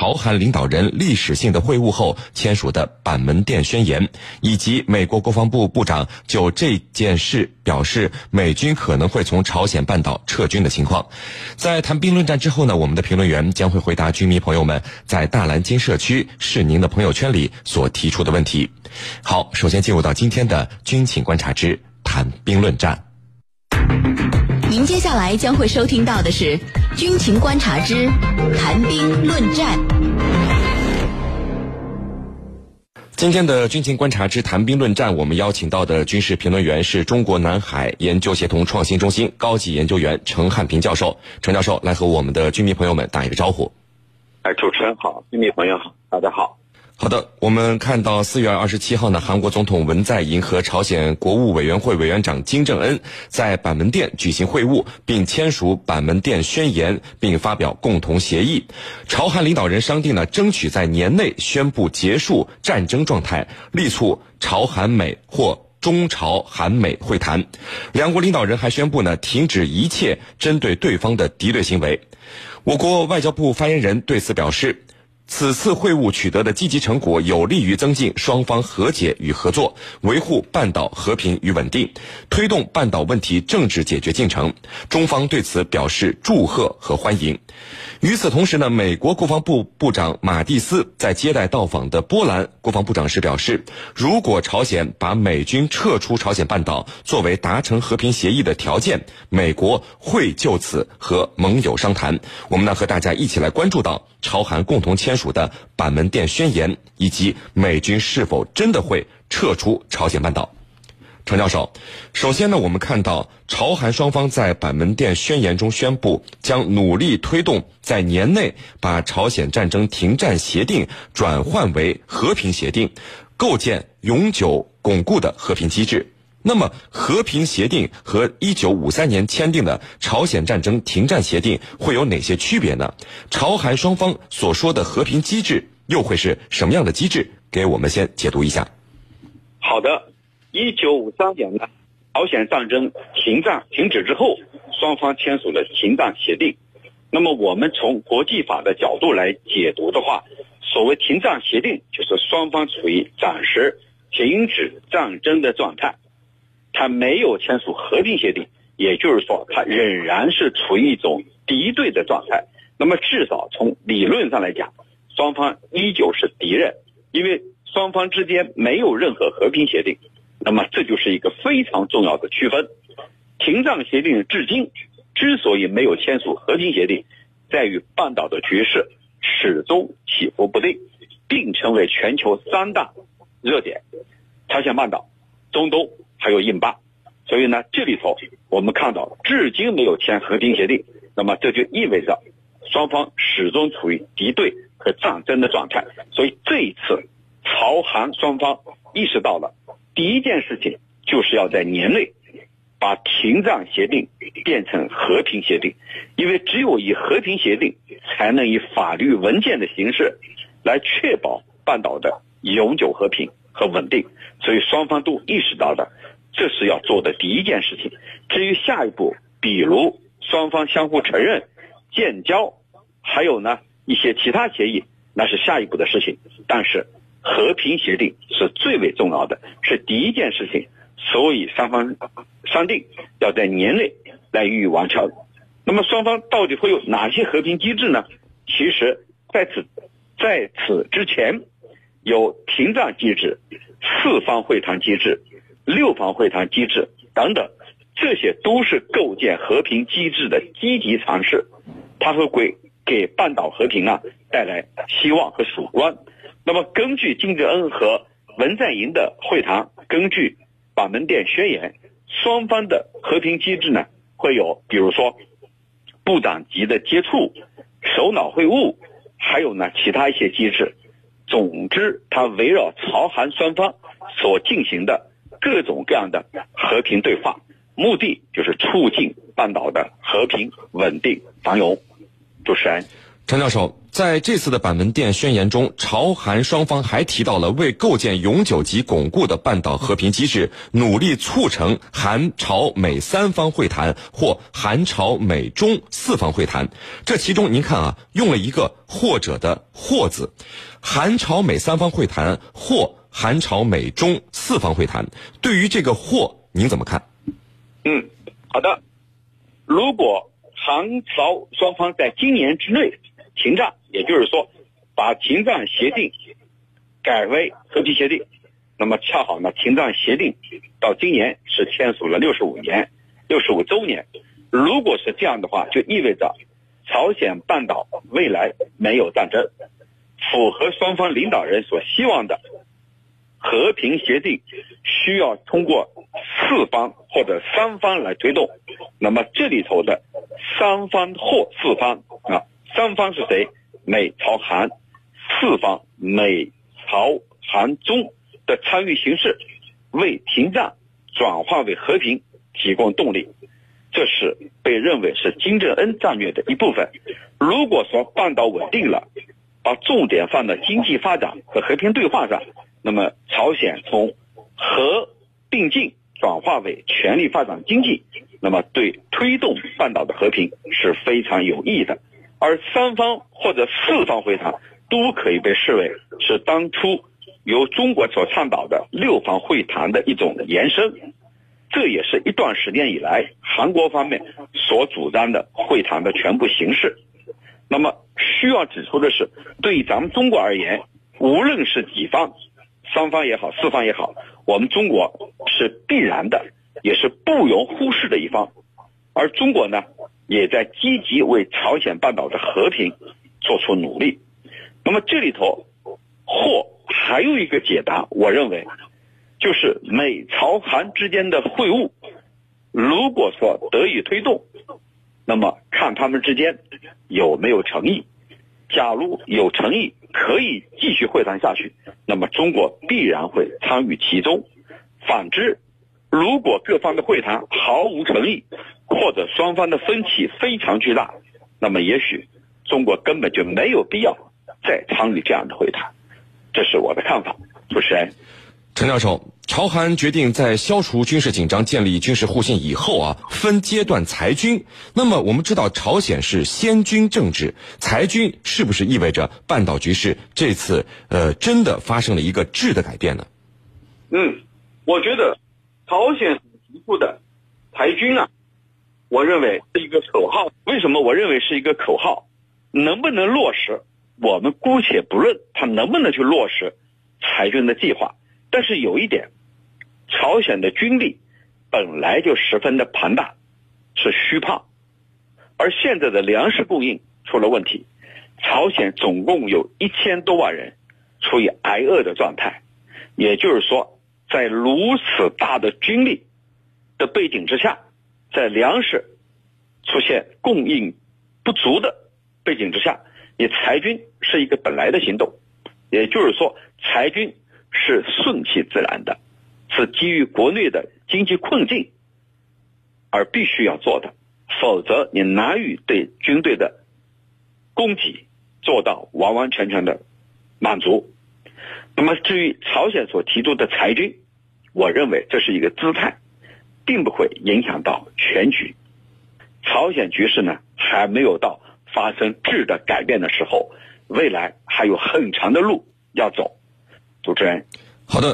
朝韩领导人历史性的会晤后签署的板门店宣言，以及美国国防部部长就这件事表示美军可能会从朝鲜半岛撤军的情况。在谈兵论战之后呢，我们的评论员将会回答军迷朋友们在大蓝鲸社区是您的朋友圈里所提出的问题。好，首先进入到今天的军情观察之谈兵论战。您接下来将会收听到的是《军情观察之谈兵论战》。今天的《军情观察之谈兵论战》，我们邀请到的军事评论员是中国南海研究协同创新中心高级研究员陈汉平教授。陈教授来和我们的军迷朋友们打一个招呼。哎，主持人好，军迷朋友好，大家好。好的，我们看到四月二十七号呢，韩国总统文在寅和朝鲜国务委员会委员长金正恩在板门店举行会晤，并签署板门店宣言，并发表共同协议。朝韩领导人商定呢，争取在年内宣布结束战争状态，力促朝韩美或中朝韩美会谈。两国领导人还宣布呢，停止一切针对对方的敌对行为。我国外交部发言人对此表示。此次会晤取得的积极成果，有利于增进双方和解与合作，维护半岛和平与稳定，推动半岛问题政治解决进程。中方对此表示祝贺和欢迎。与此同时呢，美国国防部部长马蒂斯在接待到访的波兰国防部长时表示，如果朝鲜把美军撤出朝鲜半岛作为达成和平协议的条件，美国会就此和盟友商谈。我们呢，和大家一起来关注到朝韩共同签署的板门店宣言，以及美军是否真的会撤出朝鲜半岛。程教授，首先呢，我们看到朝韩双方在板门店宣言中宣布，将努力推动在年内把朝鲜战争停战协定转换为和平协定，构建永久巩固的和平机制。那么，和平协定和一九五三年签订的朝鲜战争停战协定会有哪些区别呢？朝韩双方所说的和平机制又会是什么样的机制？给我们先解读一下。好的。一九五三年呢，朝鲜战争停战停止之后，双方签署了停战协定。那么我们从国际法的角度来解读的话，所谓停战协定就是双方处于暂时停止战争的状态，他没有签署和平协定，也就是说他仍然是处于一种敌对的状态。那么至少从理论上来讲，双方依旧是敌人，因为双方之间没有任何和平协定。那么这就是一个非常重要的区分。停战协定至今之所以没有签署和平协定，在于半岛的局势始终起伏不定，并成为全球三大热点：朝鲜半岛、中东还有印巴。所以呢，这里头我们看到至今没有签和平协定，那么这就意味着双方始终处于敌对和战争的状态。所以这一次朝韩双方意识到了。第一件事情就是要在年内把停战协定变成和平协定，因为只有以和平协定才能以法律文件的形式来确保半岛的永久和平和稳定。所以双方都意识到了，这是要做的第一件事情。至于下一步，比如双方相互承认、建交，还有呢一些其他协议，那是下一步的事情。但是。和平协定是最为重要的，是第一件事情，所以双方商定要在年内来予以完成。那么双方到底会有哪些和平机制呢？其实在此在此之前，有停战机制、四方会谈机制、六方会谈机制等等，这些都是构建和平机制的积极尝试，它会给给半岛和平啊带来希望和曙光。那么，根据金正恩和文在寅的会谈，根据板门店宣言，双方的和平机制呢，会有比如说部长级的接触、首脑会晤，还有呢其他一些机制。总之，它围绕朝韩双方所进行的各种各样的和平对话，目的就是促进半岛的和平、稳定、繁荣。主持人。陈教授，在这次的板门店宣言中，朝韩双方还提到了为构建永久及巩固的半岛和平机制，努力促成韩朝美三方会谈或韩朝美中四方会谈。这其中，您看啊，用了一个“或者”的“或”字，韩朝美三方会谈或韩朝美中四方会谈。对于这个“或”，您怎么看？嗯，好的。如果韩朝双方在今年之内，停战，也就是说，把停战协定改为和平协定。那么恰好呢，停战协定到今年是签署了六十五年，六十五周年。如果是这样的话，就意味着朝鲜半岛未来没有战争，符合双方领导人所希望的和平协定，需要通过四方或者三方来推动。那么这里头的三方或四方。三方是谁？美朝韩四方，美朝韩中的参与形式，为停战转化为和平提供动力，这是被认为是金正恩战略的一部分。如果说半岛稳定了，把重点放在经济发展和和平对话上，那么朝鲜从和并进转化为全力发展经济，那么对推动半岛的和平是非常有益的。而三方或者四方会谈都可以被视为是当初由中国所倡导的六方会谈的一种延伸，这也是一段时间以来韩国方面所主张的会谈的全部形式。那么需要指出的是，对于咱们中国而言，无论是几方，三方也好，四方也好，我们中国是必然的，也是不容忽视的一方。而中国呢？也在积极为朝鲜半岛的和平做出努力。那么这里头或还有一个解答，我认为就是美朝韩之间的会晤，如果说得以推动，那么看他们之间有没有诚意。假如有诚意，可以继续会谈下去，那么中国必然会参与其中。反之，如果各方的会谈毫无诚意，或者双方的分歧非常巨大，那么也许中国根本就没有必要再参与这样的会谈，这是我的看法。主持人，陈教授，朝韩决定在消除军事紧张、建立军事互信以后啊，分阶段裁军。那么我们知道，朝鲜是先军政治，裁军是不是意味着半岛局势这次呃真的发生了一个质的改变呢？嗯，我觉得朝鲜提出的裁军啊。我认为是一个口号。为什么我认为是一个口号？能不能落实？我们姑且不论他能不能去落实裁军的计划。但是有一点，朝鲜的军力本来就十分的庞大，是虚胖，而现在的粮食供应出了问题，朝鲜总共有一千多万人处于挨饿的状态。也就是说，在如此大的军力的背景之下。在粮食出现供应不足的背景之下，你裁军是一个本来的行动，也就是说，裁军是顺其自然的，是基于国内的经济困境而必须要做的，否则你难以对军队的供给做到完完全全的满足。那么，至于朝鲜所提出的裁军，我认为这是一个姿态。并不会影响到全局，朝鲜局势呢还没有到发生质的改变的时候，未来还有很长的路要走。主持人，好的。